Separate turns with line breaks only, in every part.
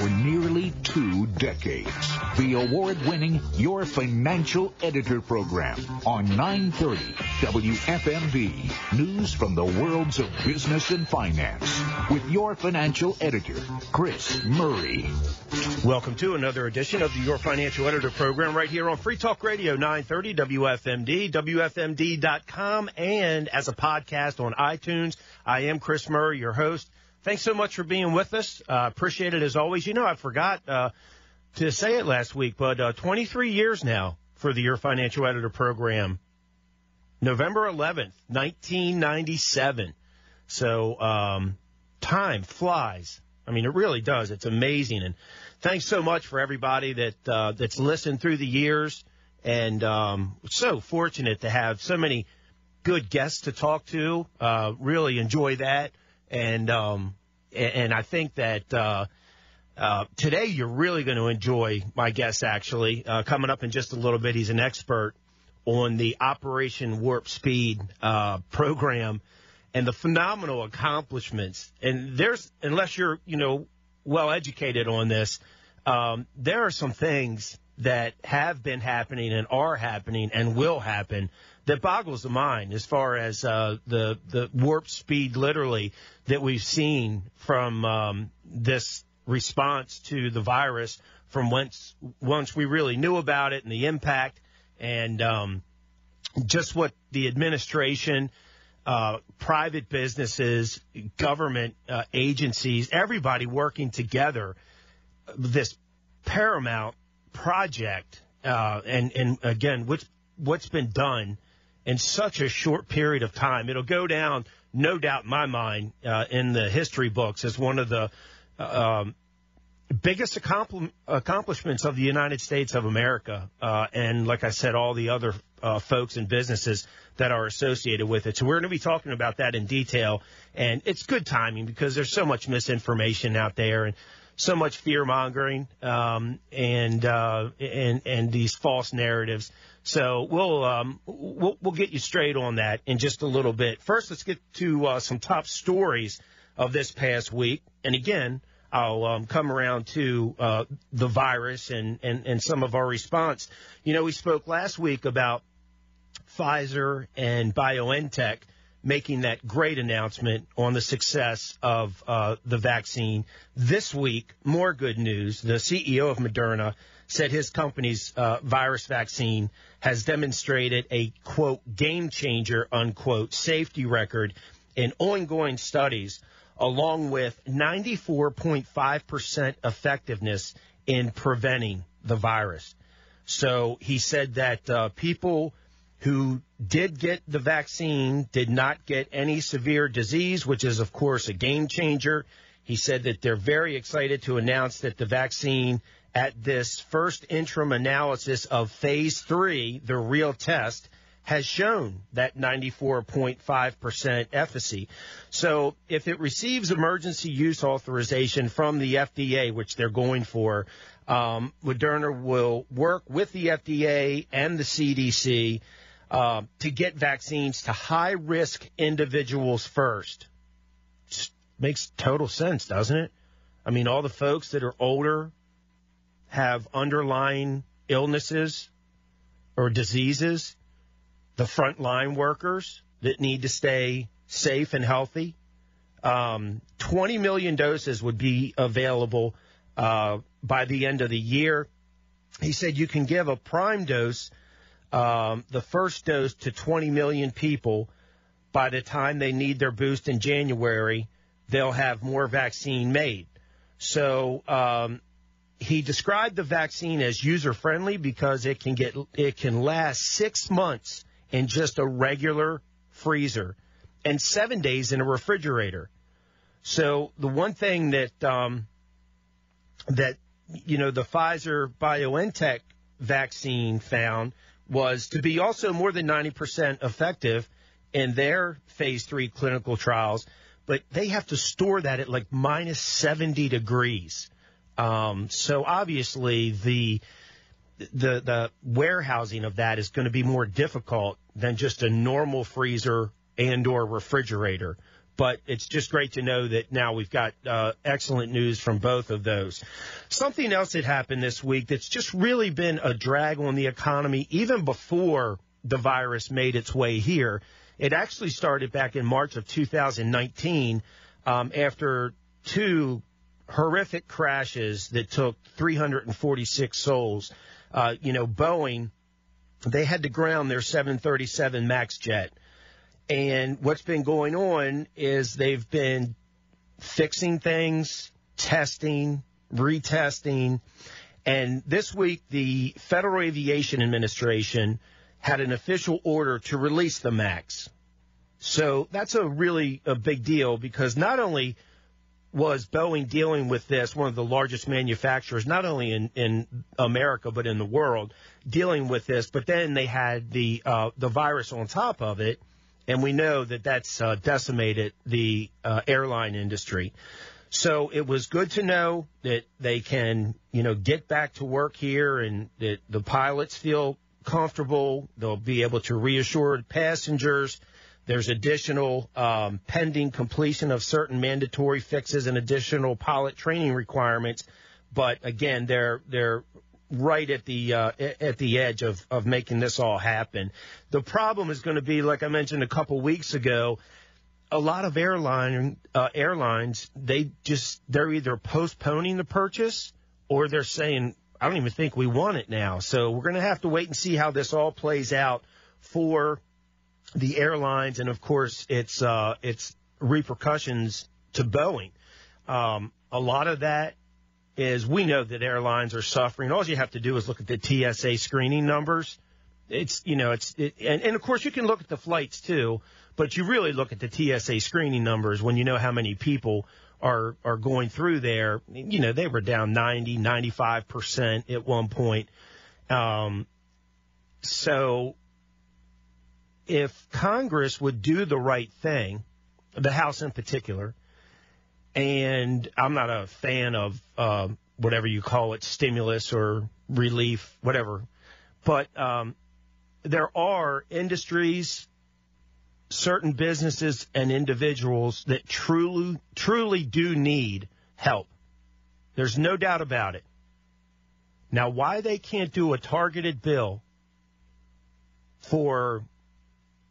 for nearly two decades. The award-winning Your Financial Editor program on 930 WFMD. News from the worlds of business and finance with your financial editor, Chris Murray.
Welcome to another edition of the Your Financial Editor program right here on Free Talk Radio 930 WFMD, WFMD.com, and as a podcast on iTunes. I am Chris Murray, your host. Thanks so much for being with us. Uh, appreciate it as always. You know, I forgot uh, to say it last week, but uh, 23 years now for the Your Financial Editor program. November 11th, 1997. So um, time flies. I mean, it really does. It's amazing. And thanks so much for everybody that uh, that's listened through the years. And um, so fortunate to have so many good guests to talk to. Uh, really enjoy that. And um, and I think that uh, uh, today you're really going to enjoy my guest. Actually, uh, coming up in just a little bit, he's an expert on the Operation Warp Speed uh, program and the phenomenal accomplishments. And there's, unless you're, you know, well educated on this, um, there are some things that have been happening and are happening and will happen that boggles the mind as far as uh, the the warp speed, literally, that we've seen from um, this response to the virus from once once we really knew about it and the impact and um, just what the administration, uh, private businesses, government uh, agencies, everybody working together, this paramount project, uh, and and again, what's what's been done in such a short period of time. It'll go down, no doubt, in my mind, uh, in the history books as one of the uh, um, biggest accompli- accomplishments of the United States of America. Uh, and like I said, all the other uh, folks and businesses that are associated with it. So we're going to be talking about that in detail. And it's good timing because there's so much misinformation out there and so much fear mongering um, and uh, and and these false narratives. So we'll, um, we'll we'll get you straight on that in just a little bit. First, let's get to uh, some top stories of this past week. And again, I'll um, come around to uh, the virus and, and and some of our response. You know, we spoke last week about Pfizer and BioNTech making that great announcement on the success of uh, the vaccine. This week, more good news. The CEO of Moderna said his company's uh, virus vaccine has demonstrated a quote game changer unquote safety record in ongoing studies along with 94.5% effectiveness in preventing the virus. So he said that uh, people who did get the vaccine did not get any severe disease, which is, of course, a game changer. He said that they're very excited to announce that the vaccine at this first interim analysis of phase three, the real test, has shown that 94.5% efficacy. So if it receives emergency use authorization from the FDA, which they're going for, um, Moderna will work with the FDA and the CDC uh, to get vaccines to high risk individuals first. Just makes total sense, doesn't it? I mean, all the folks that are older, have underlying illnesses or diseases, the frontline workers that need to stay safe and healthy. Um, 20 million doses would be available uh, by the end of the year. He said you can give a prime dose, um, the first dose, to 20 million people. By the time they need their boost in January, they'll have more vaccine made. So um, he described the vaccine as user friendly because it can get it can last six months in just a regular freezer and seven days in a refrigerator. So the one thing that um, that you know the Pfizer BioNTech vaccine found was to be also more than 90% effective in their phase three clinical trials, but they have to store that at like minus 70 degrees. Um, so obviously the the the warehousing of that is going to be more difficult than just a normal freezer and or refrigerator. but it's just great to know that now we've got uh, excellent news from both of those. Something else that happened this week that's just really been a drag on the economy, even before the virus made its way here. It actually started back in March of 2019 um, after two horrific crashes that took 346 souls. Uh, you know, Boeing, they had to ground their 737 MAX jet. And what's been going on is they've been fixing things, testing, retesting. And this week, the Federal Aviation Administration had an official order to release the MAX. So that's a really a big deal because not only was Boeing dealing with this, one of the largest manufacturers, not only in, in America but in the world, dealing with this, but then they had the uh, the virus on top of it, and we know that that's uh, decimated the uh, airline industry. So it was good to know that they can, you know, get back to work here, and that the pilots feel comfortable. They'll be able to reassure passengers there's additional um, pending completion of certain mandatory fixes and additional pilot training requirements. But again, they're they're right at the uh, at the edge of of making this all happen. The problem is going to be, like I mentioned a couple weeks ago, a lot of airline uh, airlines they just they're either postponing the purchase or they're saying I don't even think we want it now. So we're going to have to wait and see how this all plays out for the airlines, and of course, its uh, its repercussions to Boeing. Um, a lot of that is we know that airlines are suffering. All you have to do is look at the TSA screening numbers. It's you know it's it, and, and of course you can look at the flights too, but you really look at the TSA screening numbers when you know how many people are are going through there. You know they were down 90, 95 percent at one point. Um, so if Congress would do the right thing, the House in particular, and I'm not a fan of uh, whatever you call it, stimulus or relief, whatever, but um, there are industries, certain businesses, and individuals that truly, truly do need help. There's no doubt about it. Now, why they can't do a targeted bill for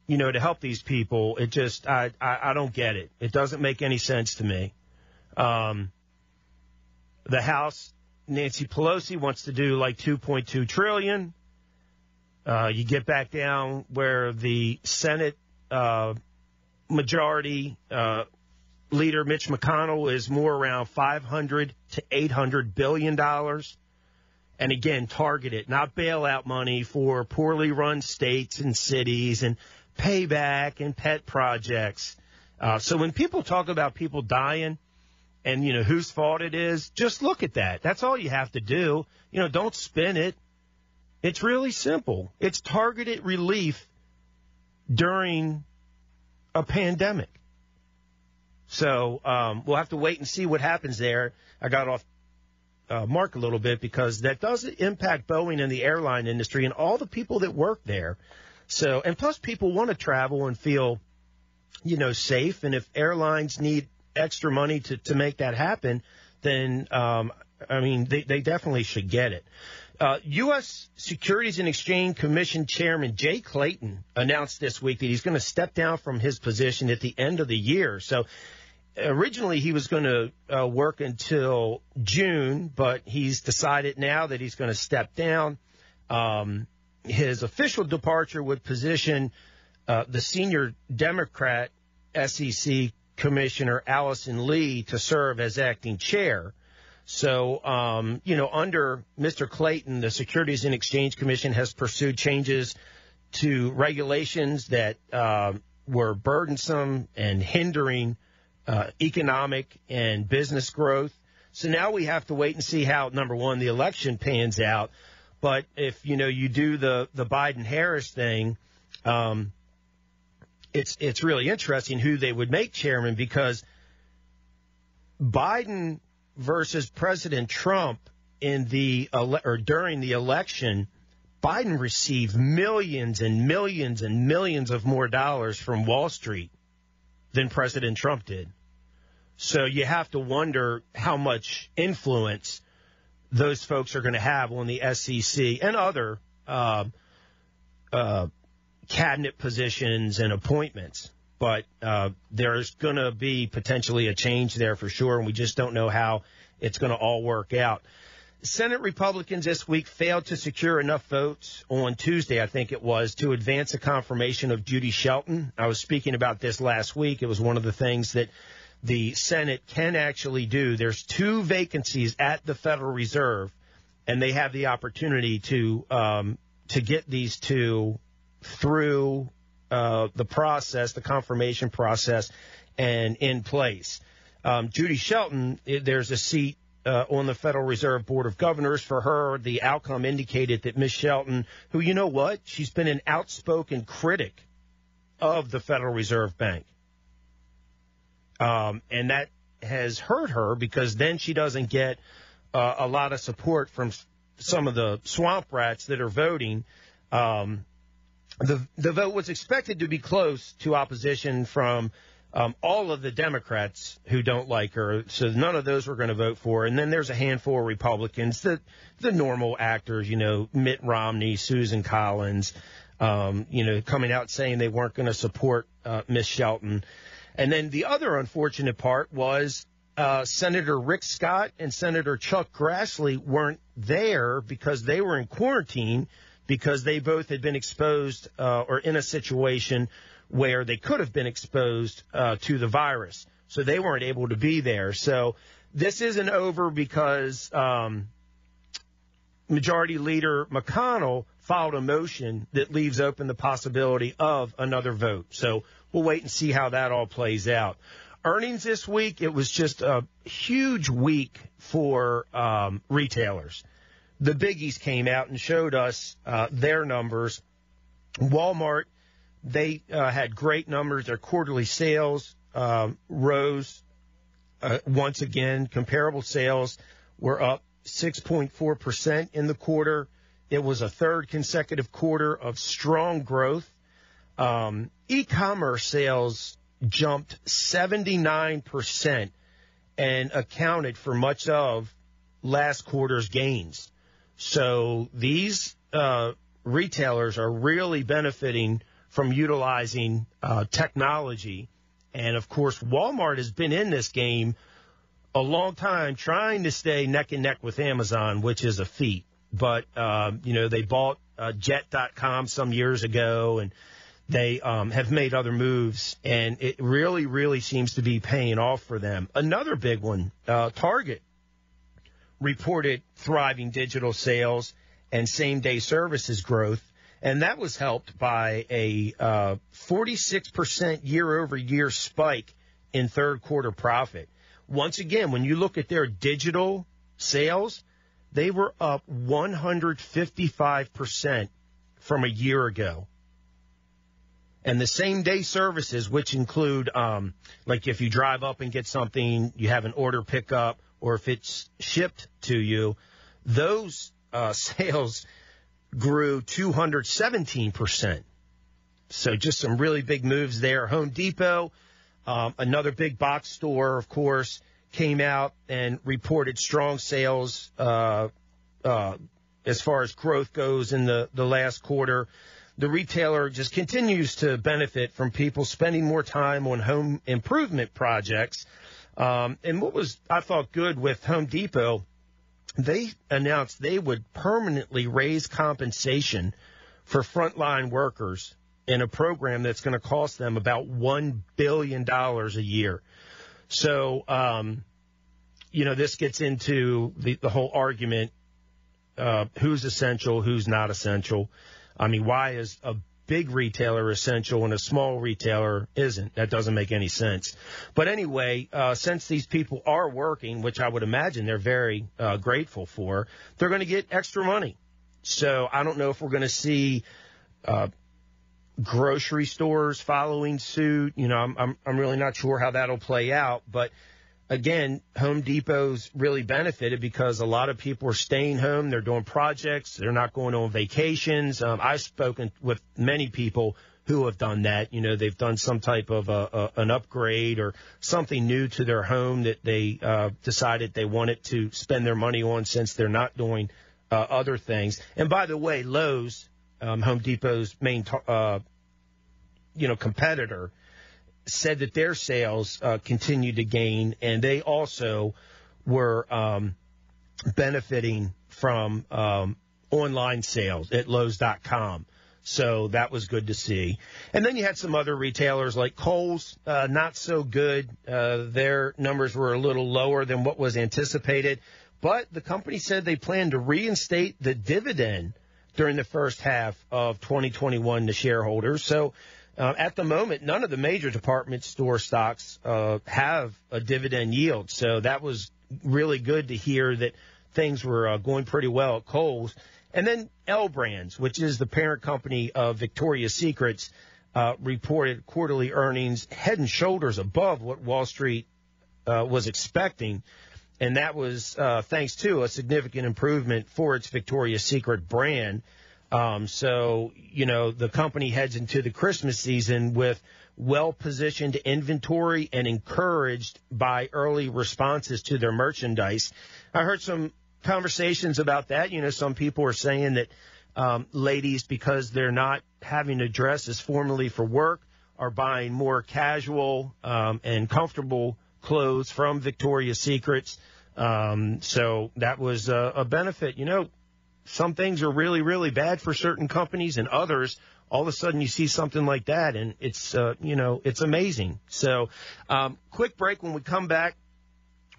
you know, to help these people. It just, I, I, I don't get it. It doesn't make any sense to me. Um, the House, Nancy Pelosi wants to do like 2.2 trillion. Uh, you get back down where the Senate uh, majority uh, leader Mitch McConnell is more around 500 to 800 billion dollars. And again, targeted, not bailout money for poorly run states and cities and payback and pet projects. Uh, so when people talk about people dying and, you know, whose fault it is, just look at that. That's all you have to do. You know, don't spin it. It's really simple. It's targeted relief during a pandemic. So um, we'll have to wait and see what happens there. I got off uh, mark a little bit because that does impact Boeing and the airline industry and all the people that work there. So, and plus people want to travel and feel, you know, safe. And if airlines need extra money to, to make that happen, then, um, I mean, they, they definitely should get it. Uh, U.S. Securities and Exchange Commission Chairman Jay Clayton announced this week that he's going to step down from his position at the end of the year. So originally he was going to uh, work until June, but he's decided now that he's going to step down. Um, his official departure would position uh, the senior Democrat SEC Commissioner Allison Lee to serve as acting chair. So, um, you know, under Mr. Clayton, the Securities and Exchange Commission has pursued changes to regulations that uh, were burdensome and hindering uh, economic and business growth. So now we have to wait and see how, number one, the election pans out. But if you know you do the the Biden Harris thing, um, it's it's really interesting who they would make chairman because Biden versus President Trump in the or during the election, Biden received millions and millions and millions of more dollars from Wall Street than President Trump did. So you have to wonder how much influence those folks are going to have on the SEC and other uh, uh, cabinet positions and appointments. But uh, there's going to be potentially a change there for sure, and we just don't know how it's going to all work out. Senate Republicans this week failed to secure enough votes on Tuesday, I think it was, to advance a confirmation of Judy Shelton. I was speaking about this last week. It was one of the things that the Senate can actually do. There's two vacancies at the Federal Reserve, and they have the opportunity to um, to get these two through uh, the process, the confirmation process, and in place. Um, Judy Shelton, there's a seat uh, on the Federal Reserve Board of Governors. For her, the outcome indicated that Ms. Shelton, who you know what, she's been an outspoken critic of the Federal Reserve Bank. Um, and that has hurt her because then she doesn't get uh, a lot of support from some of the swamp rats that are voting. Um, the the vote was expected to be close to opposition from um, all of the Democrats who don't like her, so none of those were going to vote for her. And then there's a handful of Republicans, the the normal actors, you know, Mitt Romney, Susan Collins, um, you know, coming out saying they weren't going to support uh, Miss Shelton. And then the other unfortunate part was uh, Senator Rick Scott and Senator Chuck Grassley weren't there because they were in quarantine because they both had been exposed uh, or in a situation where they could have been exposed uh, to the virus. So they weren't able to be there. So this isn't over because um, Majority Leader McConnell filed a motion that leaves open the possibility of another vote. So we'll wait and see how that all plays out. Earnings this week, it was just a huge week for um, retailers. The biggies came out and showed us uh, their numbers. Walmart they uh, had great numbers. Their quarterly sales um, rose uh, once again. Comparable sales were up 6.4% in the quarter. It was a third consecutive quarter of strong growth. Um, e-commerce sales jumped 79% and accounted for much of last quarter's gains. So these uh, retailers are really benefiting from utilizing uh, technology. And of course, Walmart has been in this game a long time trying to stay neck and neck with Amazon, which is a feat. But, um, you know, they bought uh, jet.com some years ago and they um, have made other moves, and it really, really seems to be paying off for them. Another big one, uh, Target reported thriving digital sales and same day services growth and that was helped by a uh, 46% year over year spike in third quarter profit. Once again, when you look at their digital sales, they were up 155% from a year ago. And the same day services, which include, um, like if you drive up and get something, you have an order pickup, or if it's shipped to you, those uh, sales grew 217%. So just some really big moves there. Home Depot, um, another big box store, of course, came out and reported strong sales uh, uh, as far as growth goes in the, the last quarter. The retailer just continues to benefit from people spending more time on home improvement projects. Um, and what was, I thought, good with Home Depot they announced they would permanently raise compensation for frontline workers in a program that's going to cost them about $1 billion a year. So, um, you know, this gets into the, the whole argument uh, who's essential, who's not essential. I mean, why is a big retailer essential and a small retailer isn't. That doesn't make any sense. But anyway, uh, since these people are working, which I would imagine they're very uh, grateful for, they're going to get extra money. So I don't know if we're going to see uh, grocery stores following suit. You know, I'm, I'm I'm really not sure how that'll play out, but again, Home Depot's really benefited because a lot of people are staying home. They're doing projects. They're not going on vacations. Um, I've spoken with many people who have done that. You know, they've done some type of a, a, an upgrade or something new to their home that they uh, decided they wanted to spend their money on since they're not doing uh, other things. And by the way, Lowe's, um, Home Depot's main, uh, you know, competitor, said that their sales uh, continued to gain, and they also were um, benefiting from um, online sales at Lowe's.com. So that was good to see. And then you had some other retailers like Kohl's, uh, not so good. Uh, their numbers were a little lower than what was anticipated. But the company said they plan to reinstate the dividend during the first half of 2021 to shareholders. So uh, at the moment, none of the major department store stocks uh, have a dividend yield. So that was really good to hear that things were uh, going pretty well at Kohl's. And then L Brands, which is the parent company of Victoria's Secrets, uh, reported quarterly earnings head and shoulders above what Wall Street uh, was expecting. And that was uh, thanks to a significant improvement for its Victoria's Secret brand. Um, so, you know, the company heads into the Christmas season with well positioned inventory and encouraged by early responses to their merchandise. I heard some conversations about that. You know, some people are saying that um, ladies, because they're not having to dress as formally for work, are buying more casual um, and comfortable clothes from Victoria's Secrets. Um, so that was a, a benefit. You know, some things are really, really bad for certain companies, and others, all of a sudden, you see something like that, and it's, uh, you know, it's amazing. So, um, quick break. When we come back,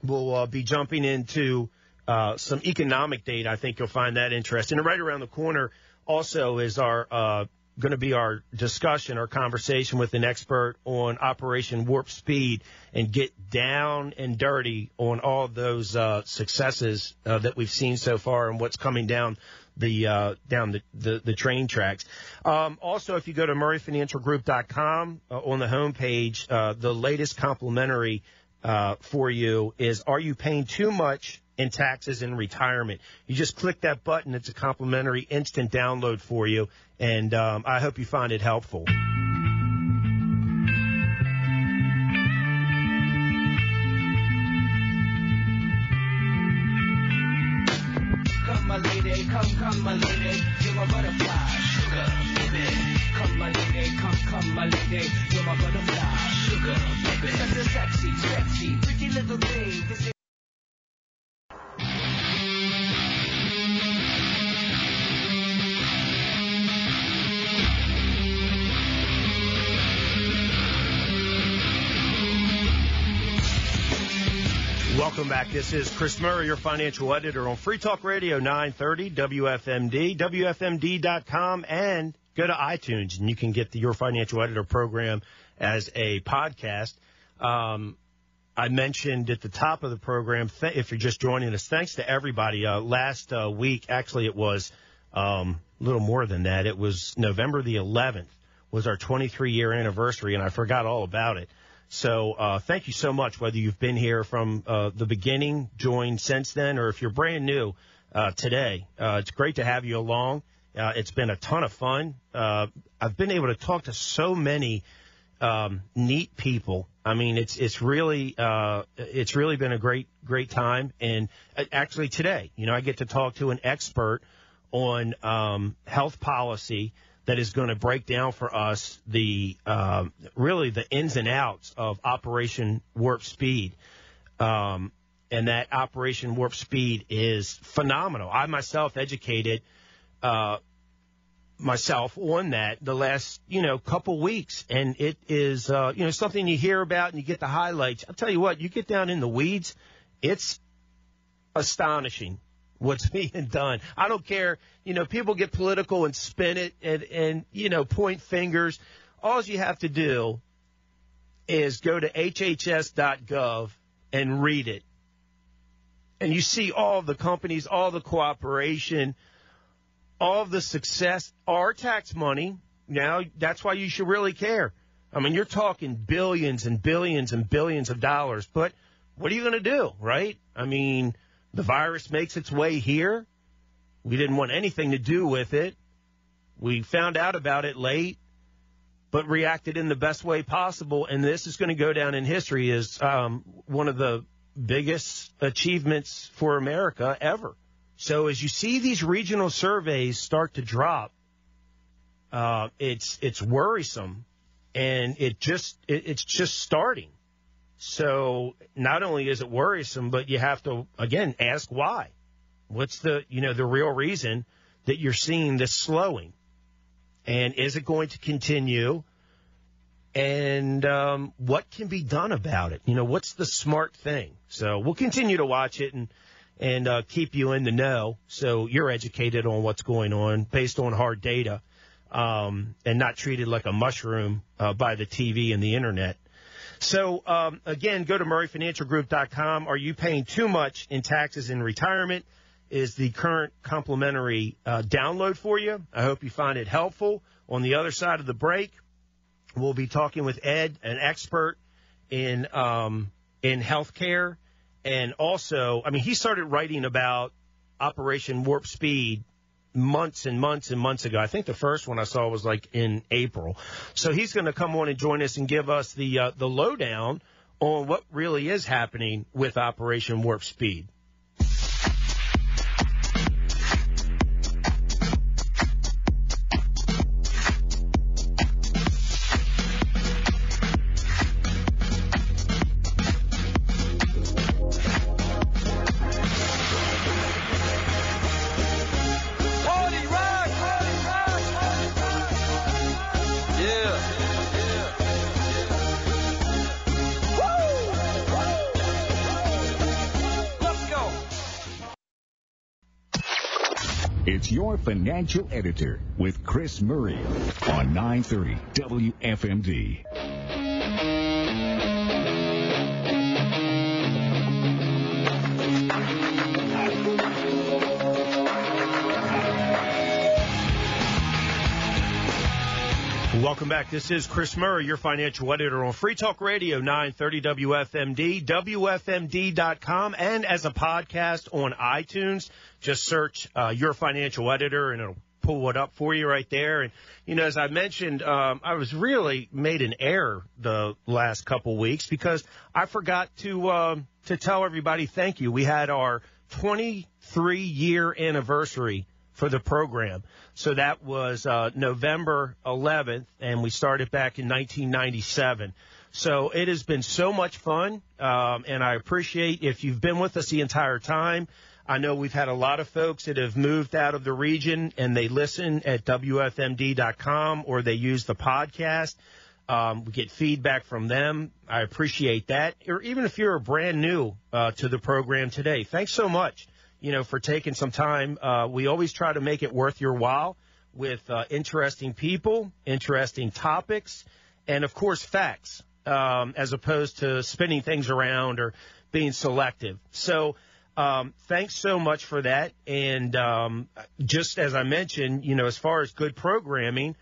we'll uh, be jumping into uh, some economic data. I think you'll find that interesting. And right around the corner also is our uh, going to be our discussion, our conversation with an expert on Operation Warp Speed and get down and dirty on all those uh, successes uh, that we've seen so far and what's coming down the uh, down the, the, the, train tracks. Um, also, if you go to MurrayFinancialGroup.com uh, on the homepage, uh, the latest complimentary uh, for you is: Are you paying too much in taxes and retirement. You just click that button. It's a complimentary instant download for you. And um, I hope you find it helpful. Welcome back. This is Chris Murray, your financial editor on Free Talk Radio 930 WFMD, WFMD.com, and go to iTunes and you can get the Your Financial Editor program as a podcast. Um, I mentioned at the top of the program, th- if you're just joining us, thanks to everybody. Uh, last uh, week, actually, it was um, a little more than that. It was November the 11th was our 23 year anniversary, and I forgot all about it. So uh, thank you so much, whether you've been here from uh, the beginning, joined since then, or if you're brand new uh, today. Uh, it's great to have you along. Uh, it's been a ton of fun. Uh, I've been able to talk to so many um, neat people. I mean, it's it's really it's really been a great great time. And actually today, you know, I get to talk to an expert on um, health policy that is going to break down for us the um, really the ins and outs of Operation Warp Speed. Um, and that Operation Warp Speed is phenomenal. I myself educated uh, myself on that the last you know couple weeks, and it is uh, you know something you hear about and you get the highlights. I'll tell you what, you get down in the weeds, it's astonishing what's being done. I don't care. You know, people get political and spin it and, and you know, point fingers. All you have to do is go to hhs.gov and read it. And you see all the companies, all the cooperation, all the success, our tax money. Now, that's why you should really care. I mean, you're talking billions and billions and billions of dollars, but what are you going to do, right? I mean, the virus makes its way here. We didn't want anything to do with it. We found out about it late. but reacted in the best way possible. And this is going to go down in history as um, one of the biggest achievements for America ever. So as you see these regional surveys start to drop, uh, it's it's worrisome, and it just it, it's just starting. So not only is it worrisome, but you have to again ask why. What's the you know the real reason that you're seeing this slowing? And is it going to continue? And um, what can be done about it? You know, what's the smart thing? So we'll continue to watch it and and uh, keep you in the know so you're educated on what's going on based on hard data um, and not treated like a mushroom uh, by the TV and the internet. So um, again, go to MurrayFinancialGroup.com. Are you paying too much in taxes in retirement? is the current complimentary uh, download for you. I hope you find it helpful. On the other side of the break, we'll be talking with Ed, an expert in um, in healthcare, and also, I mean, he started writing about Operation Warp Speed months and months and months ago. I think the first one I saw was like in April. So he's going to come on and join us and give us the uh, the lowdown on what really is happening with Operation Warp Speed.
Financial editor with Chris Murray on 930 WFMD.
Welcome back. This is Chris Murray, your financial editor on Free Talk Radio 930 WFMD, WFMD.com, and as a podcast on iTunes. Just search uh, your financial editor and it'll pull it up for you right there. And, you know, as I mentioned, um, I was really made an error the last couple weeks because I forgot to, um, to tell everybody thank you. We had our 23 year anniversary for the program. So that was uh, November 11th, and we started back in 1997. So it has been so much fun, um, and I appreciate if you've been with us the entire time. I know we've had a lot of folks that have moved out of the region and they listen at WFMD.com or they use the podcast. Um, we get feedback from them. I appreciate that. Or even if you're brand new uh, to the program today, thanks so much you know, for taking some time. Uh, we always try to make it worth your while with uh, interesting people, interesting topics, and of course facts, um, as opposed to spinning things around or being selective. So. Um, thanks so much for that. And um, just as I mentioned, you know, as far as good programming,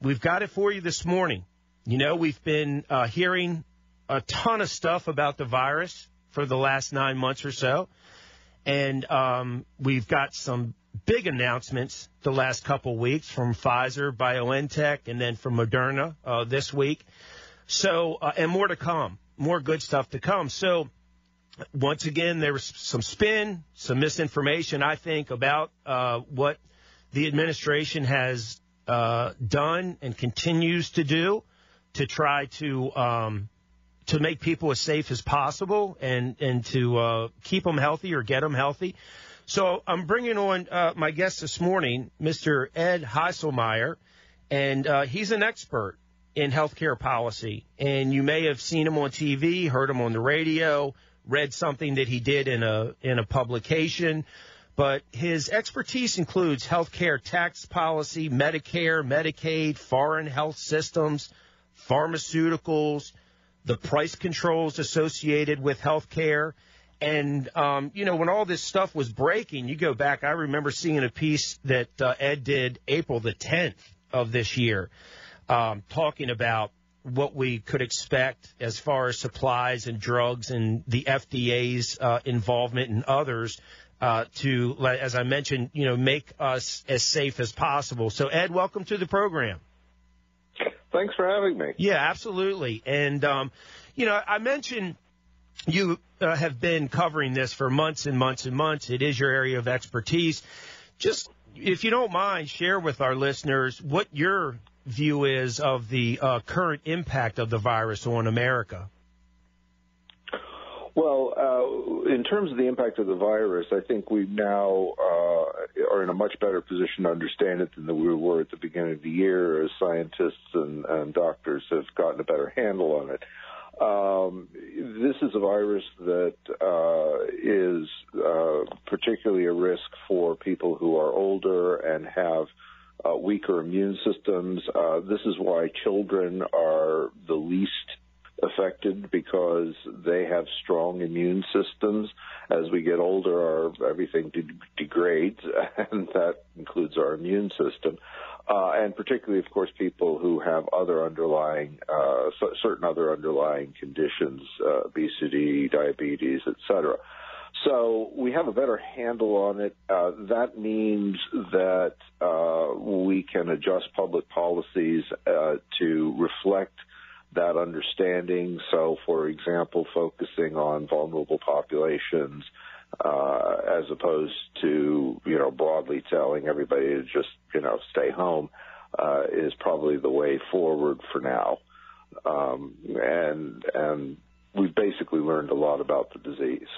we've got it for you this morning. You know, we've been uh, hearing a ton of stuff about the virus for the last nine months or so. And um, we've got some big announcements the last couple weeks from Pfizer, BioNTech, and then from Moderna uh, this week. So, uh, and more to come, more good stuff to come. So, once again, there was some spin, some misinformation, I think, about uh, what the administration has uh, done and continues to do to try to um, to make people as safe as possible and and to uh, keep them healthy or get them healthy. So I'm bringing on uh, my guest this morning, Mr. Ed Haislmaier, and uh, he's an expert in healthcare policy. And you may have seen him on TV, heard him on the radio, read something that he did in a in a publication. But his expertise includes healthcare tax policy, Medicare, Medicaid, foreign health systems, pharmaceuticals the price controls associated with health care. And, um, you know, when all this stuff was breaking, you go back, I remember seeing a piece that uh, Ed did April the 10th of this year, um, talking about what we could expect as far as supplies and drugs and the FDA's uh, involvement and others uh, to, as I mentioned, you know, make us as safe as possible. So, Ed, welcome to the program.
Thanks for having me.
Yeah, absolutely. And, um, you know, I mentioned you uh, have been covering this for months and months and months. It is your area of expertise. Just, if you don't mind, share with our listeners what your view is of the uh, current impact of the virus on America.
Well, uh, in terms of the impact of the virus, I think we now uh, are in a much better position to understand it than we were at the beginning of the year as scientists and, and doctors have gotten a better handle on it. Um, this is a virus that uh, is uh, particularly a risk for people who are older and have uh, weaker immune systems. Uh, this is why children are the least affected because they have strong immune systems. As we get older, our everything de- degrades, and that includes our immune system. Uh, and particularly, of course, people who have other underlying, uh, certain other underlying conditions, uh, obesity, diabetes, etc. So we have a better handle on it. Uh, that means that uh, we can adjust public policies uh, to reflect that understanding. So, for example, focusing on vulnerable populations uh, as opposed to you know broadly telling everybody to just you know stay home uh, is probably the way forward for now. Um, and and we've basically learned a lot about the disease.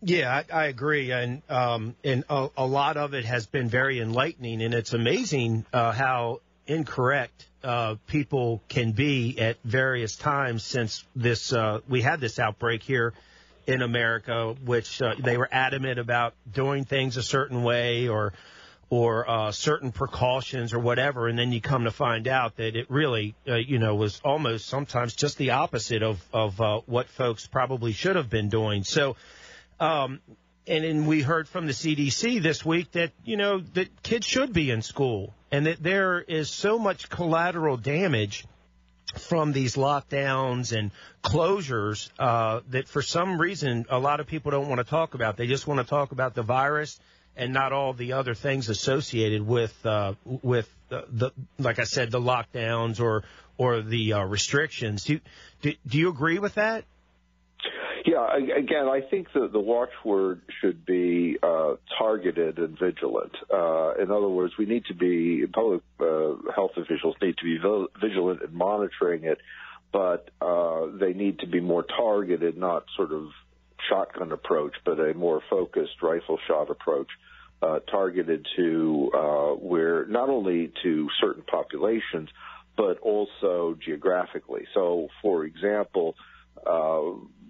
Yeah, I, I agree, and um, and a, a, lot of it has been very enlightening, and it's amazing uh, how incorrect uh, people can be at various times since this uh, we had this outbreak here in America, which uh, they were adamant about doing things a certain way or or uh, certain precautions or whatever, and then you come to find out that it really, uh, you know, was almost sometimes just the opposite of of uh, what folks probably should have been doing. So, um, and then we heard from the CDC this week that you know that kids should be in school and that there is so much collateral damage from these lockdowns and closures uh, that for some reason a lot of people don't want to talk about. They just want to talk about the virus and not all the other things associated with uh, with the, the like I said the lockdowns or or the uh, restrictions. Do, do do you agree with that?
Yeah, again, I think that the watchword should be uh, targeted and vigilant. Uh, in other words, we need to be public uh, health officials need to be vigilant in monitoring it, but uh, they need to be more targeted, not sort of shotgun approach, but a more focused rifle shot approach. Uh, targeted to uh, where not only to certain populations, but also geographically. So, for example, uh,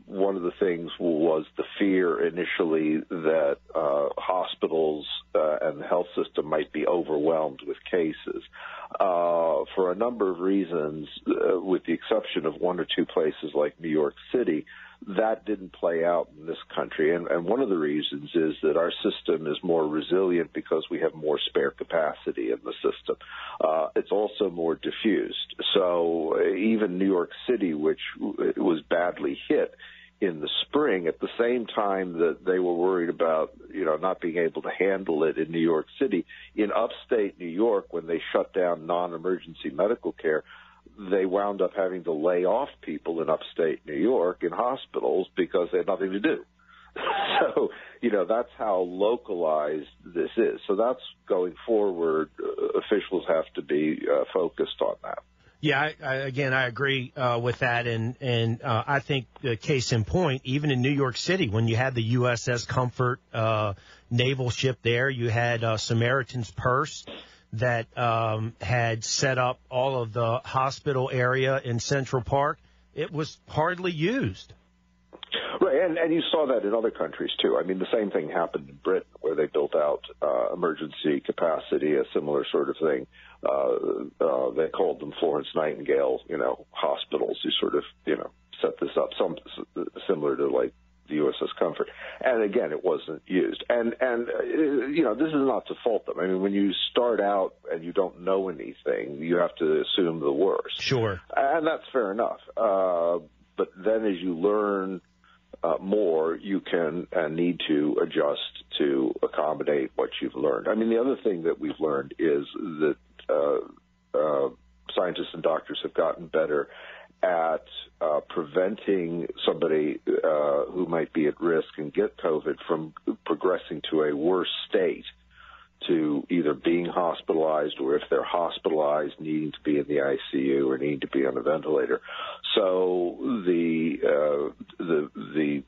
one of the things was the fear initially that uh, hospitals uh, and the health system might be overwhelmed with cases. Uh, for a number of reasons, uh, with the exception of one or two places like New York City, that didn't play out in this country. And, and one of the reasons is that our system is more resilient because we have more spare capacity in the system. Uh, it's also more diffused. So uh, even New York City, which was badly hit, in the spring at the same time that they were worried about you know not being able to handle it in New York City in upstate New York when they shut down non-emergency medical care they wound up having to lay off people in upstate New York in hospitals because they had nothing to do. So you know that's how localized this is. So that's going forward uh, officials have to be uh, focused on that
yeah, I, I, again, I agree uh, with that, and and uh, I think the case in point, even in New York City, when you had the USS Comfort uh, naval ship there, you had uh, Samaritan's Purse that um, had set up all of the hospital area in Central Park. It was hardly used.
Right, and, and you saw that in other countries too. I mean, the same thing happened in Britain, where they built out uh, emergency capacity, a similar sort of thing. Uh, uh, they called them Florence Nightingale, you know, hospitals. You sort of, you know, set this up, some similar to like the USS Comfort. And again, it wasn't used. And and uh, you know, this is not to fault them. I mean, when you start out and you don't know anything, you have to assume the worst.
Sure.
And that's fair enough. Uh, but then as you learn uh, more, you can and need to adjust to accommodate what you've learned. I mean, the other thing that we've learned is that uh, uh, scientists and doctors have gotten better at uh, preventing somebody uh, who might be at risk and get COVID from progressing to a worse state to either being hospitalized or if they're hospitalized needing to be in the ICU or needing to be on a ventilator. So the uh, the the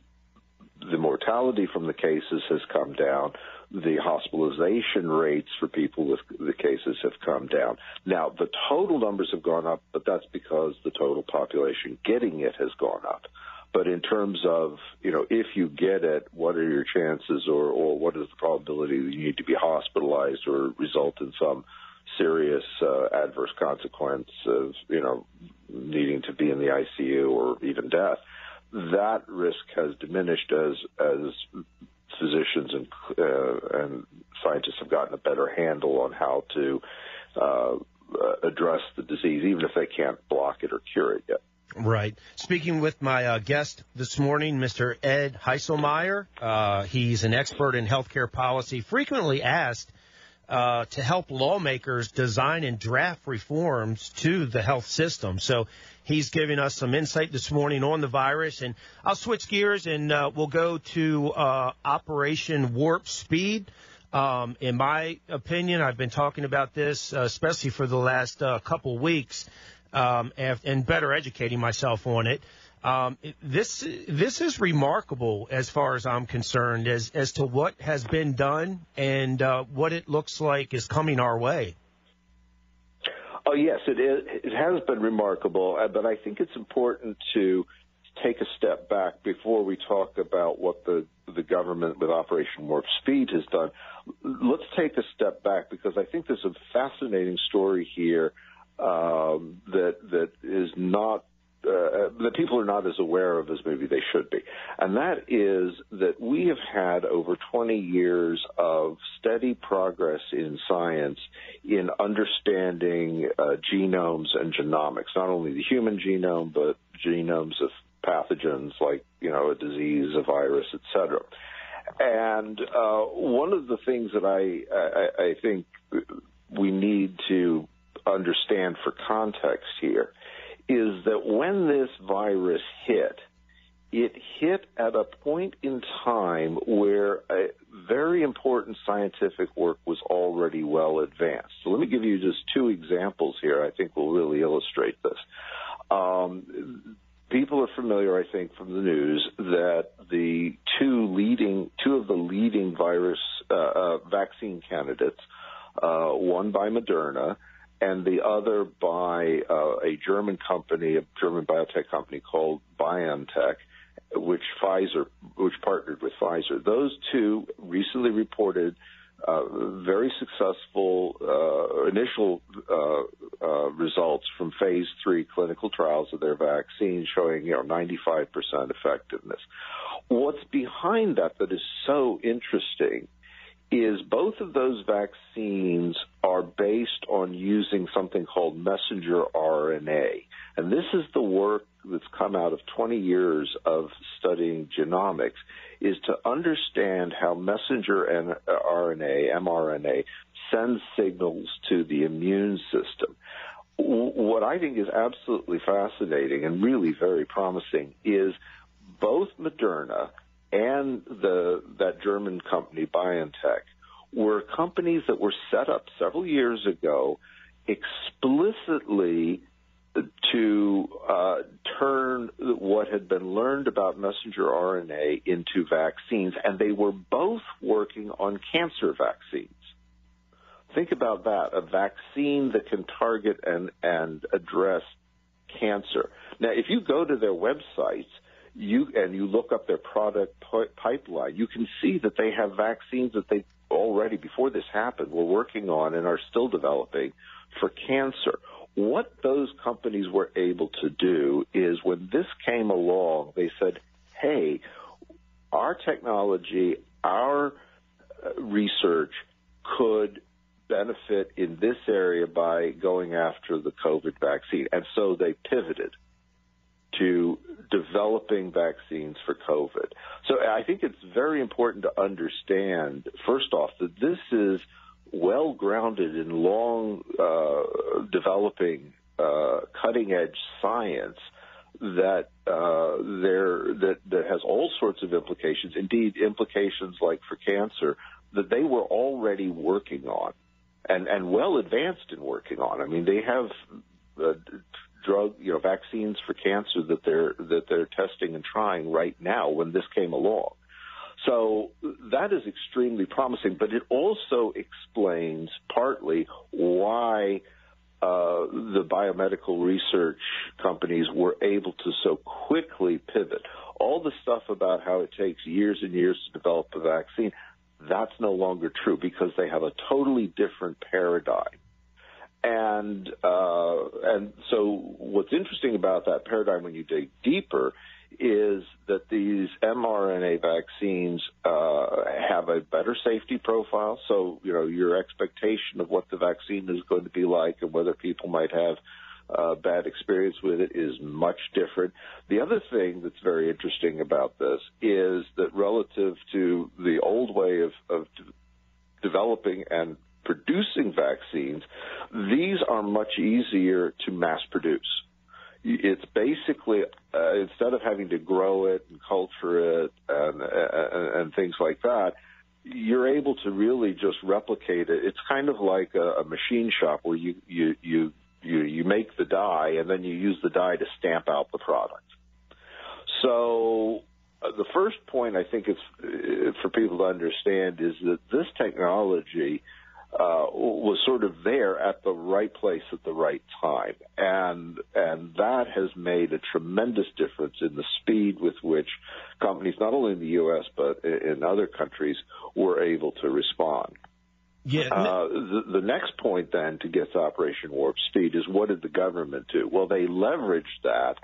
the mortality from the cases has come down. The hospitalization rates for people with the cases have come down. Now, the total numbers have gone up, but that's because the total population getting it has gone up. But in terms of, you know, if you get it, what are your chances or, or what is the probability that you need to be hospitalized or result in some serious uh, adverse consequence of, you know, needing to be in the ICU or even death? That risk has diminished as, as physicians and, uh, and scientists have gotten a better handle on how to uh, address the disease, even if they can't block it or cure it yet.
Right. Speaking with my uh, guest this morning, Mr. Ed Haislmaier. Uh, he's an expert in healthcare policy, frequently asked uh, to help lawmakers design and draft reforms to the health system. So he's giving us some insight this morning on the virus. And I'll switch gears and uh, we'll go to uh, Operation Warp Speed. Um, in my opinion, I've been talking about this, uh, especially for the last couple weeks um, and better educating myself on it. Um, this this is remarkable as far as I'm concerned, as as to what has been done and uh, what it looks like is coming our way.
Oh yes, it is. It has been remarkable, uh, but I think it's important to take a step back before we talk about what the the government with Operation Warp Speed has done. Let's take a step back because I think there's a fascinating story here um, that that is not uh, that people are not as aware of as maybe they should be. And that is that we have had over 20 years of steady progress in science in understanding uh, genomes and genomics, not only the human genome, but genomes of pathogens like, you know, a disease, a virus, etc. And uh, one of the things that I, I, I think we need to understand for context here is that when this virus hit, it hit at a point in time where a very important scientific work was already well advanced. So let me give you just two examples here I think will really illustrate this. Um, people are familiar, I think, from the news that the two leading, two of the leading virus uh, uh, vaccine candidates, uh, one by Moderna and the other by uh, a German company, a German biotech company called BioNTech, which Pfizer, which partnered with Pfizer. Those two recently reported uh, very successful uh, initial uh, uh results from phase three clinical trials of their vaccine, showing you know 95% effectiveness. What's behind that that is so interesting is both of those vaccines are based on using something called messenger RNA. And this is the work that's come out of 20 years of studying genomics is to understand how messenger RNA, mRNA, sends signals to the immune system. What I think is absolutely fascinating and really very promising is both Moderna and the that German company BioNTech were companies that were set up several years ago explicitly to uh, turn what had been learned about messenger RNA into vaccines, and they were both working on cancer vaccines. Think about that a vaccine that can target and, and address cancer. Now, if you go to their websites, you and you look up their product pipeline, you can see that they have vaccines that they already before this happened were working on and are still developing for cancer. What those companies were able to do is when this came along, they said, "Hey, our technology, our uh, research could benefit in this area by going after the COVID vaccine." And so they pivoted to developing vaccines for COVID. So I think it's very important to understand, first off, that this is well grounded in long uh, developing uh, cutting edge science that uh, there that that has all sorts of implications. Indeed, implications like for cancer that they were already working on, and and well advanced in working on. I mean, they have uh, drug, you know, vaccines for cancer that they're that they're testing and trying right now. When this came along, so that is extremely promising. But it also explains partly why uh, the biomedical research companies were able to so quickly pivot. All the stuff about how it takes years and years to develop a vaccine, that's no longer true because they have a totally different paradigm. And uh, and so what's interesting about that paradigm when you dig deeper is that these mRNA vaccines uh, have a better safety profile. So, you know, your expectation of what the vaccine is going to be like and whether people might have uh, bad experience with it is much different. The other thing that's very interesting about this is that relative to the old way of, of developing and producing vaccines, these are much easier to mass produce it's basically uh, instead of having to grow it and culture it and, and, and things like that, you're able to really just replicate it. It's kind of like a, a machine shop where you you you you you make the die and then you use the die to stamp out the product. So uh, the first point I think it's uh, for people to understand is that this technology uh, was sort of there at the right place at the right time, and and that has made a tremendous difference in the speed with which companies, not only in the U.S. but in other countries, were able to respond.
Yeah.
Uh, the, the next point then to get to Operation Warp Speed is what did the government do? Well, they leveraged that,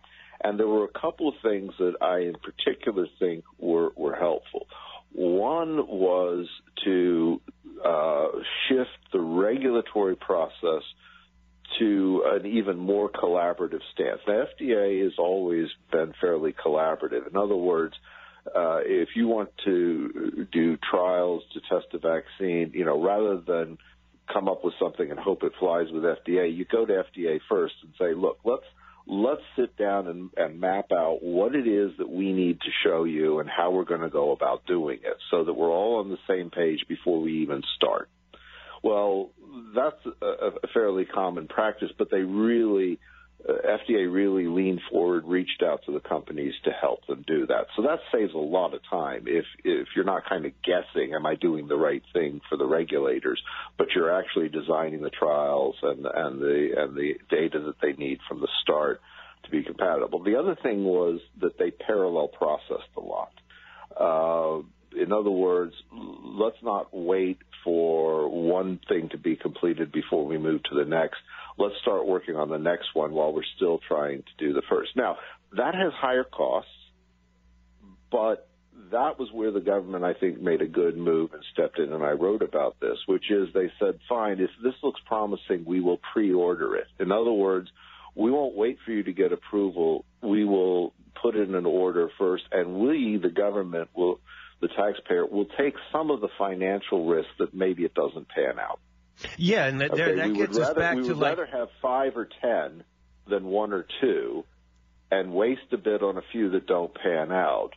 and there were a couple of things that I, in particular, think were were helpful. One was to uh, shift the regulatory process to an even more collaborative stance. The FDA has always been fairly collaborative. In other words, uh, if you want to do trials to test a vaccine, you know, rather than come up with something and hope it flies with FDA, you go to FDA first and say, look, let's let's sit down and, and map out what it is that we need to show you and how we're going to go about doing it so that we're all on the same page before we even start. Well, that's a, a fairly common practice, but they really uh, FDA really leaned forward, reached out to the companies to help them do that. So that saves a lot of time if if you're not kind of guessing, am I doing the right thing for the regulators, but you're actually designing the trials and and the and the data that they need from the start to be compatible. The other thing was that they parallel processed a lot. Uh, in other words, let's not wait for one thing to be completed before we move to the next let's start working on the next one while we're still trying to do the first. Now, that has higher costs, but that was where the government, I think, made a good move and stepped in, and I wrote about this, which is they said, fine, if this looks promising, we will pre-order it. In other words, we won't wait for you to get approval. We will put in an order first, and we, the government, will, the taxpayer, will take some of the financial risk that maybe it doesn't pan out.
Yeah, and that,
okay,
that gets
us
rather, back
we would
like
rather have five or ten than one or two, and waste a bit on a few that don't pan out.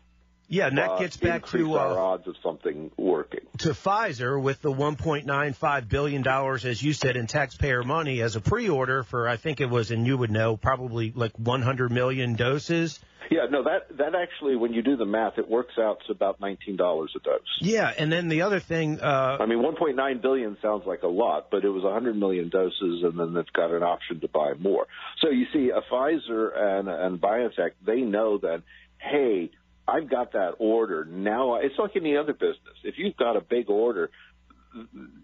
Yeah, and that gets back
to
uh,
our odds of something working.
To Pfizer with the 1.95 billion dollars, as you said, in taxpayer money as a pre-order for, I think it was, and you would know, probably like 100 million doses.
Yeah, no, that that actually, when you do the math, it works out to about nineteen dollars a dose.
Yeah, and then the other thing. Uh,
I mean, one point nine billion sounds like a lot, but it was a hundred million doses, and then it's got an option to buy more. So you see, a Pfizer and and BioNTech, they know that, hey, I've got that order now. It's like any other business. If you've got a big order,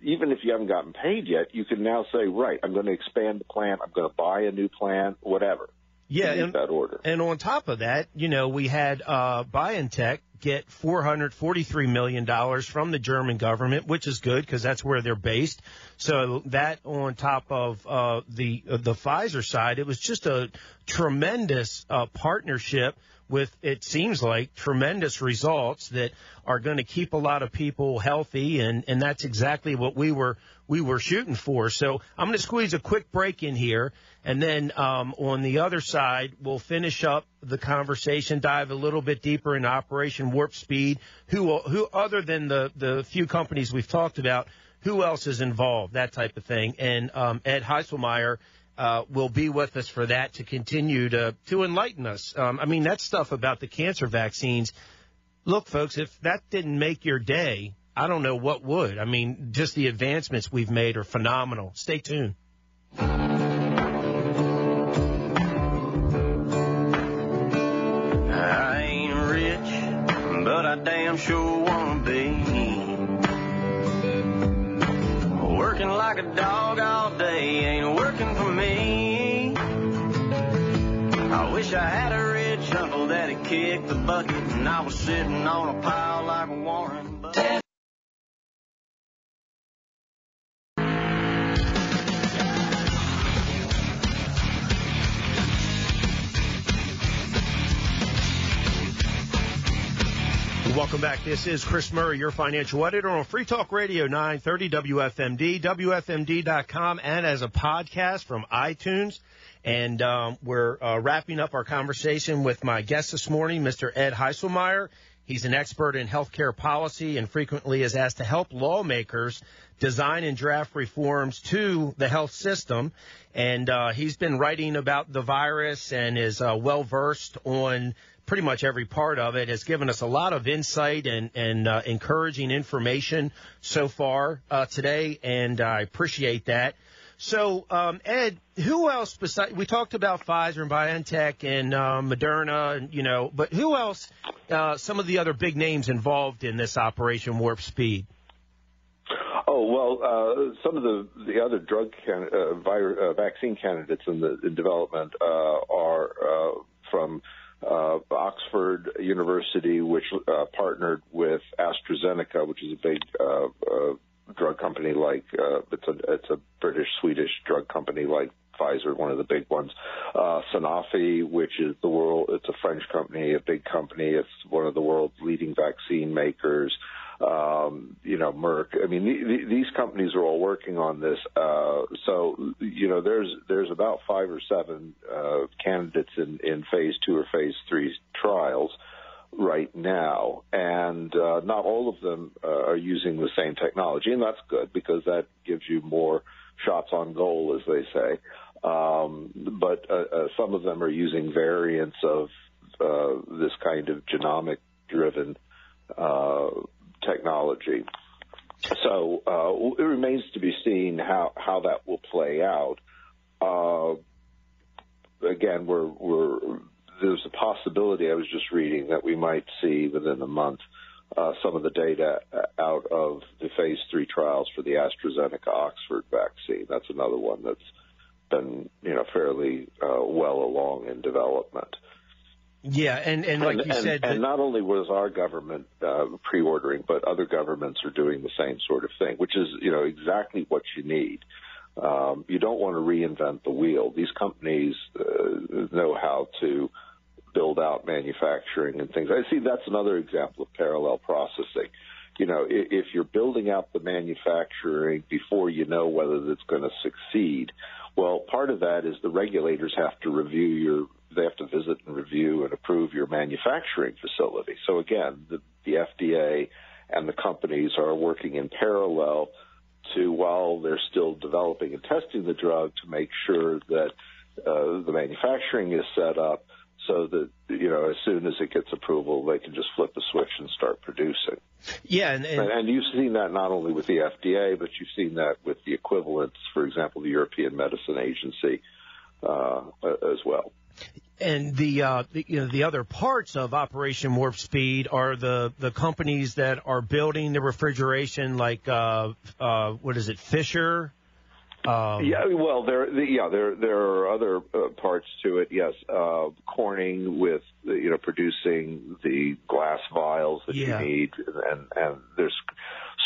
even if you haven't gotten paid yet, you can now say, right, I'm going to expand the plant. I'm going to buy a new plant, whatever.
Yeah,
and, that order.
And on top of that, you know, we had uh, BioNTech get $443 million from the German government, which is good because that's where they're based. So that on top of uh, the uh, the Pfizer side, it was just a tremendous uh, partnership with it seems like tremendous results that are going to keep a lot of people healthy and and that's exactly what we were we were shooting for. So I'm going to squeeze a quick break in here and then um, on the other side we'll finish up the conversation, dive a little bit deeper into Operation Warp Speed. Who who other than the the few companies we've talked about, who else is involved, that type of thing. And um, Ed Haislmaier uh, will be with us for that to continue to to enlighten us. Um, I mean, that stuff about the cancer vaccines. Look, folks, if that didn't make your day, I don't know what would. I mean, just the advancements we've made are phenomenal. Stay tuned.
I ain't rich, but I damn sure wanna be. Working like a dog all day ain't wish I had a rich uncle that'd kick the bucket. And I was sitting on a pile like a Warren
Welcome back. This is Chris Murray, your financial editor on Free Talk Radio 930 WFMD, WFMD.com, and as a podcast from iTunes. And um, we're uh, wrapping up our conversation with my guest this morning, Mr. Ed Haislmaier. He's an expert in healthcare policy and frequently is asked to help lawmakers design and draft reforms to the health system. And uh, he's been writing about the virus and is uh, well versed on pretty much every part of it has given us a lot of insight and, and uh, encouraging information so far uh, today, and I appreciate that. So, um, Ed, who else besides we talked about Pfizer and BioNTech and uh, Moderna, and you know, but who else? Uh, some of the other big names involved in this Operation Warp Speed.
Oh well, uh, some of the the other drug can, uh, virus, uh, vaccine candidates in the in development uh, are uh, from uh, Oxford University, which uh, partnered with AstraZeneca, which is a big uh, uh, drug company like uh, it's a it's a British Swedish drug company like Pfizer, one of the big ones. Uh, Sanofi, which is the world, it's a French company, a big company. It's one of the world's leading vaccine makers um, you know, Merck. I mean, th- these companies are all working on this. Uh, so, you know, there's there's about five or seven uh, candidates in, in phase two or phase three trials right now, and uh, not all of them uh, are using the same technology, and that's good because that gives you more shots on goal, as they say. Um, but uh, uh, some of them are using variants of uh, this kind of genomic-driven uh, technology. So uh, it remains to be seen how, how that will play out. Uh, again, we're, we're, there's a possibility I was just reading that we might see within a month uh, some of the data out of the phase three trials for the AstraZeneca Oxford vaccine. That's another one that's been you know fairly uh, well along in development.
Yeah, and, and like
and,
you
and,
said,
and not only was our government uh, pre-ordering, but other governments are doing the same sort of thing, which is you know exactly what you need. Um, you don't want to reinvent the wheel. These companies uh, know how to build out manufacturing and things. I see that's another example of parallel processing. You know, if, if you're building out the manufacturing before you know whether it's going to succeed, well, part of that is the regulators have to review your they have to visit and review and approve your manufacturing facility. So again, the, the FDA and the companies are working in parallel to while they're still developing and testing the drug to make sure that uh, the manufacturing is set up so that you know as soon as it gets approval they can just flip the switch and start producing.
Yeah, and, and,
and you've seen that not only with the FDA, but you've seen that with the equivalents, for example, the European Medicine Agency uh, as well.
And the, uh, the you know the other parts of Operation Warp Speed are the the companies that are building the refrigeration, like uh, uh, what is it, Fisher?
Um, yeah, well, there, yeah, there, there are other uh, parts to it. Yes, uh, Corning with you know producing the glass vials that yeah. you need, and and there's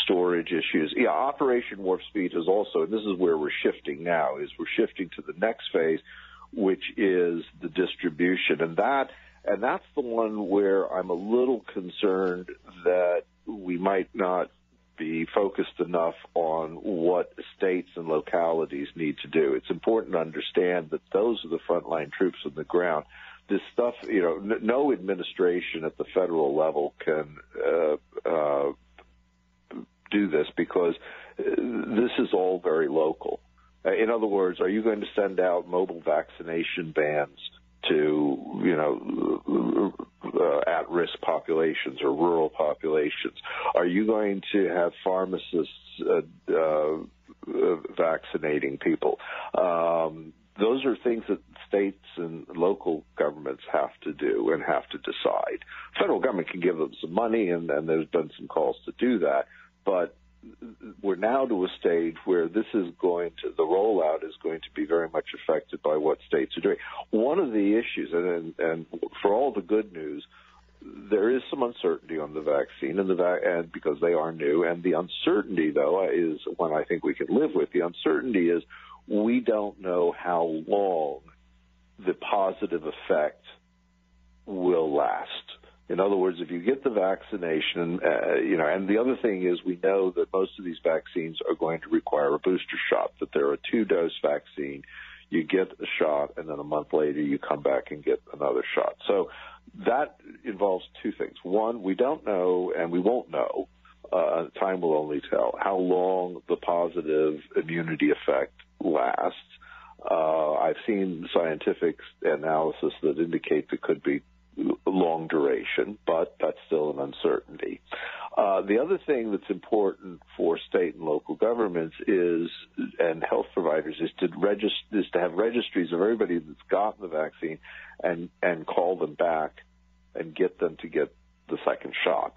storage issues. Yeah, Operation Warp Speed is also, and this is where we're shifting now. Is we're shifting to the next phase, which is the distribution. And that And that's the one where I'm a little concerned that we might not be focused enough on what states and localities need to do. It's important to understand that those are the frontline troops on the ground. This stuff, you know, n- no administration at the federal level can uh, uh, do this because uh, this is all very local. Uh, in other words, are you going to send out mobile vaccination vans to, you know, uh, at-risk populations or rural populations? Are you going to have pharmacists uh, uh, vaccinating people? Um, those are things that states and local governments have to do and have to decide. Federal government can give them some money, and, and there's been some calls to do that, but we're now to a stage where this is going to the rollout is going to be very much affected by what states are doing. One of the issues, and and for all the good news, there is some uncertainty on the vaccine, and the va- and because they are new, and the uncertainty though is one I think we can live with. The uncertainty is we don't know how long the positive effect will last. In other words, if you get the vaccination, uh, you know, and the other thing is we know that most of these vaccines are going to require a booster shot, that they're a two dose vaccine. You get a shot and then a month later you come back and get another shot. So that involves two things. One, we don't know and we won't know, uh, time will only tell how long the positive immunity effect lasts. Uh, I've seen scientific analysis that indicate there could be long duration, but that's still an uncertainty. Uh, the other thing that's important for state and local governments is, and health providers, is to register, is to have registries of everybody that's gotten the vaccine, and and call them back, and get them to get the second shot.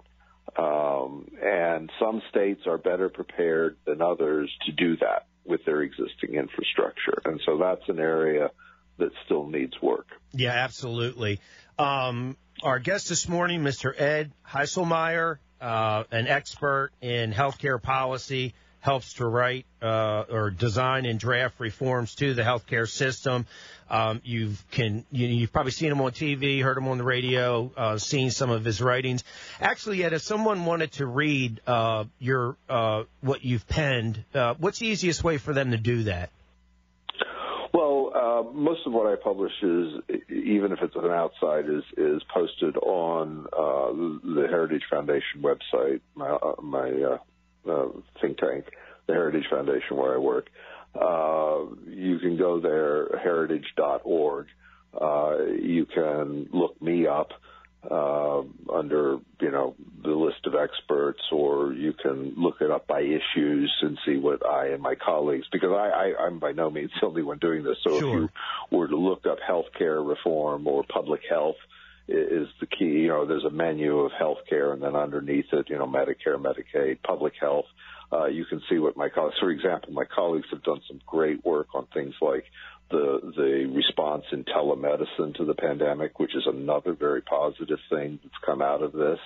Um, and some states are better prepared than others to do that with their existing infrastructure, and so that's an area that still needs work.
Yeah, absolutely. Um, our guest this morning, Mr. Ed Haislmaier, uh, an expert in healthcare policy, helps to write uh, or design and draft reforms to the healthcare system. Um, you can you, have probably seen him on TV, heard him on the radio, uh, seen some of his writings. Actually, Ed, if someone wanted to read uh, your uh, what you've penned, uh, what's the easiest way for them to do that?
Most of what I publish is, even if it's an outside, is is posted on uh, the Heritage Foundation website, my uh, my uh, uh, think tank, the Heritage Foundation, where I work. Uh, you can go there, heritage.org. Uh, you can look me up uh, under you know the list of experts, or you can look it up by issues and see what I and my colleagues, because I, I, I'm by no means the only one doing this. So
sure.
if you were to look up healthcare reform or public health, is the key. You know, there's a menu of healthcare, and then underneath it, you know, Medicare, Medicaid, public health. Uh, you can see what my colleagues, for example, my colleagues have done some great work on things like the the response in telemedicine to the pandemic, which is another very positive thing that's come out of this.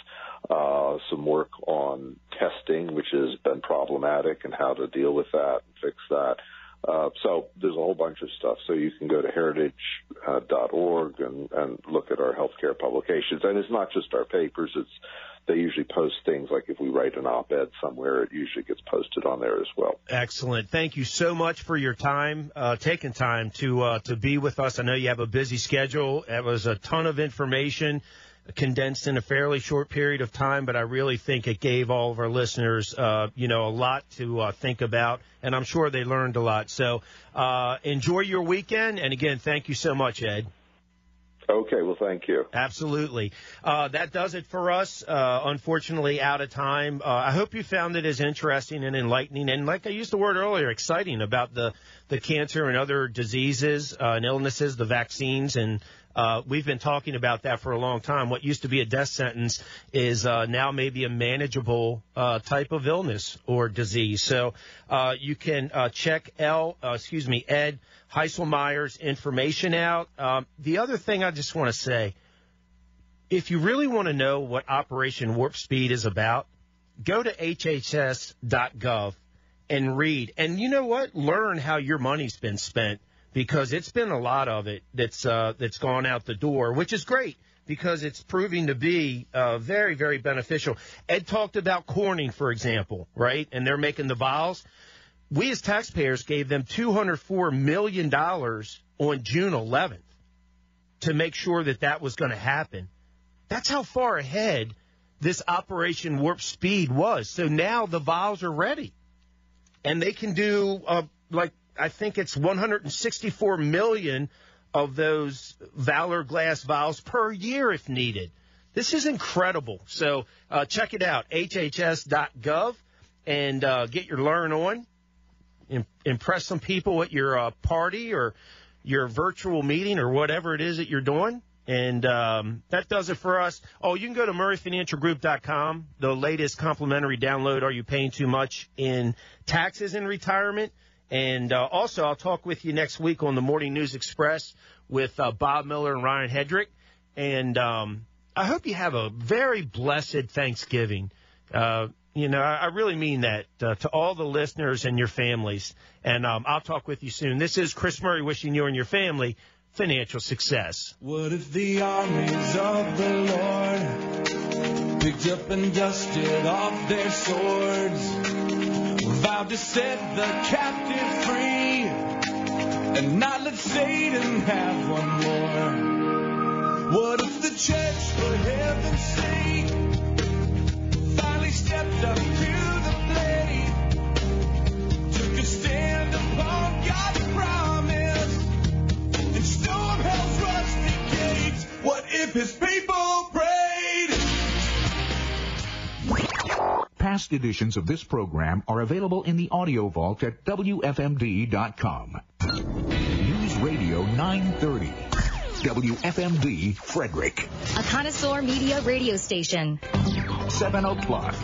Uh, some work on testing, which has been problematic, and how to deal with that and fix that. Uh, so there's a whole bunch of stuff. So you can go to heritage.org uh, and, and look at our healthcare publications. And it's not just our papers. It's they usually post things like if we write an op-ed somewhere, it usually gets posted on there as well.
Excellent. Thank you so much for your time, uh, taking time to uh, to be with us. I know you have a busy schedule. It was a ton of information condensed in a fairly short period of time, but I really think it gave all of our listeners, uh, you know, a lot to uh, think about, and I'm sure they learned a lot. So uh, enjoy your weekend, and again, thank you so much, Ed.
Okay, well, thank you.
Absolutely. Uh, that does it for us. Uh, unfortunately, out of time. Uh, I hope you found it as interesting and enlightening, and like I used the word earlier, exciting about the the cancer and other diseases uh, and illnesses, the vaccines, and uh, we've been talking about that for a long time. What used to be a death sentence is uh, now maybe a manageable type of illness or disease. So you can check L, excuse me, Ed Haislmaier's information out. Um, the other thing I just want to say, if you really want to know what Operation Warp Speed is about, go to hhs.gov and read. And you know what? Learn how your money's been spent because it's been a lot of it that's uh, that's gone out the door, which is great because it's proving to be uh, very, very beneficial. Ed talked about Corning, for example, right? And they're making the vials. We as taxpayers gave them $204 million on June 11th to make sure that that was going to happen. That's how far ahead this Operation Warp Speed was. So now the vials are ready. And they can do, uh, like, I think it's 164 million of those Valor glass vials per year if needed. This is incredible. So uh, check it out, hhs.gov, and uh, get your learn on. Impress some people at your uh, party or your virtual meeting or whatever it is that you're doing. And um, that does it for us. Oh, you can go to murrayfinancialgroup.com, the latest complimentary download. Are you paying too much in taxes in retirement? And uh, also, I'll talk with you next week on the Morning News Express with uh, Bob Miller and Ryan Hedrick. And um, I hope you have a very blessed Thanksgiving. Uh, you know, I, really mean that uh, to all the listeners and your families. And um, I'll talk with you soon. This is Chris Murray wishing you and your family financial success.
What if the armies of the Lord picked up and dusted off their swords, vowed to set the captive free, and not let Satan have one more? What if the church, if his people prayed?
Past editions of this program are available in the audio vault at WFMD.com. News Radio 930. WFMD Frederick.
A connoisseur media radio station.
7 o'clock.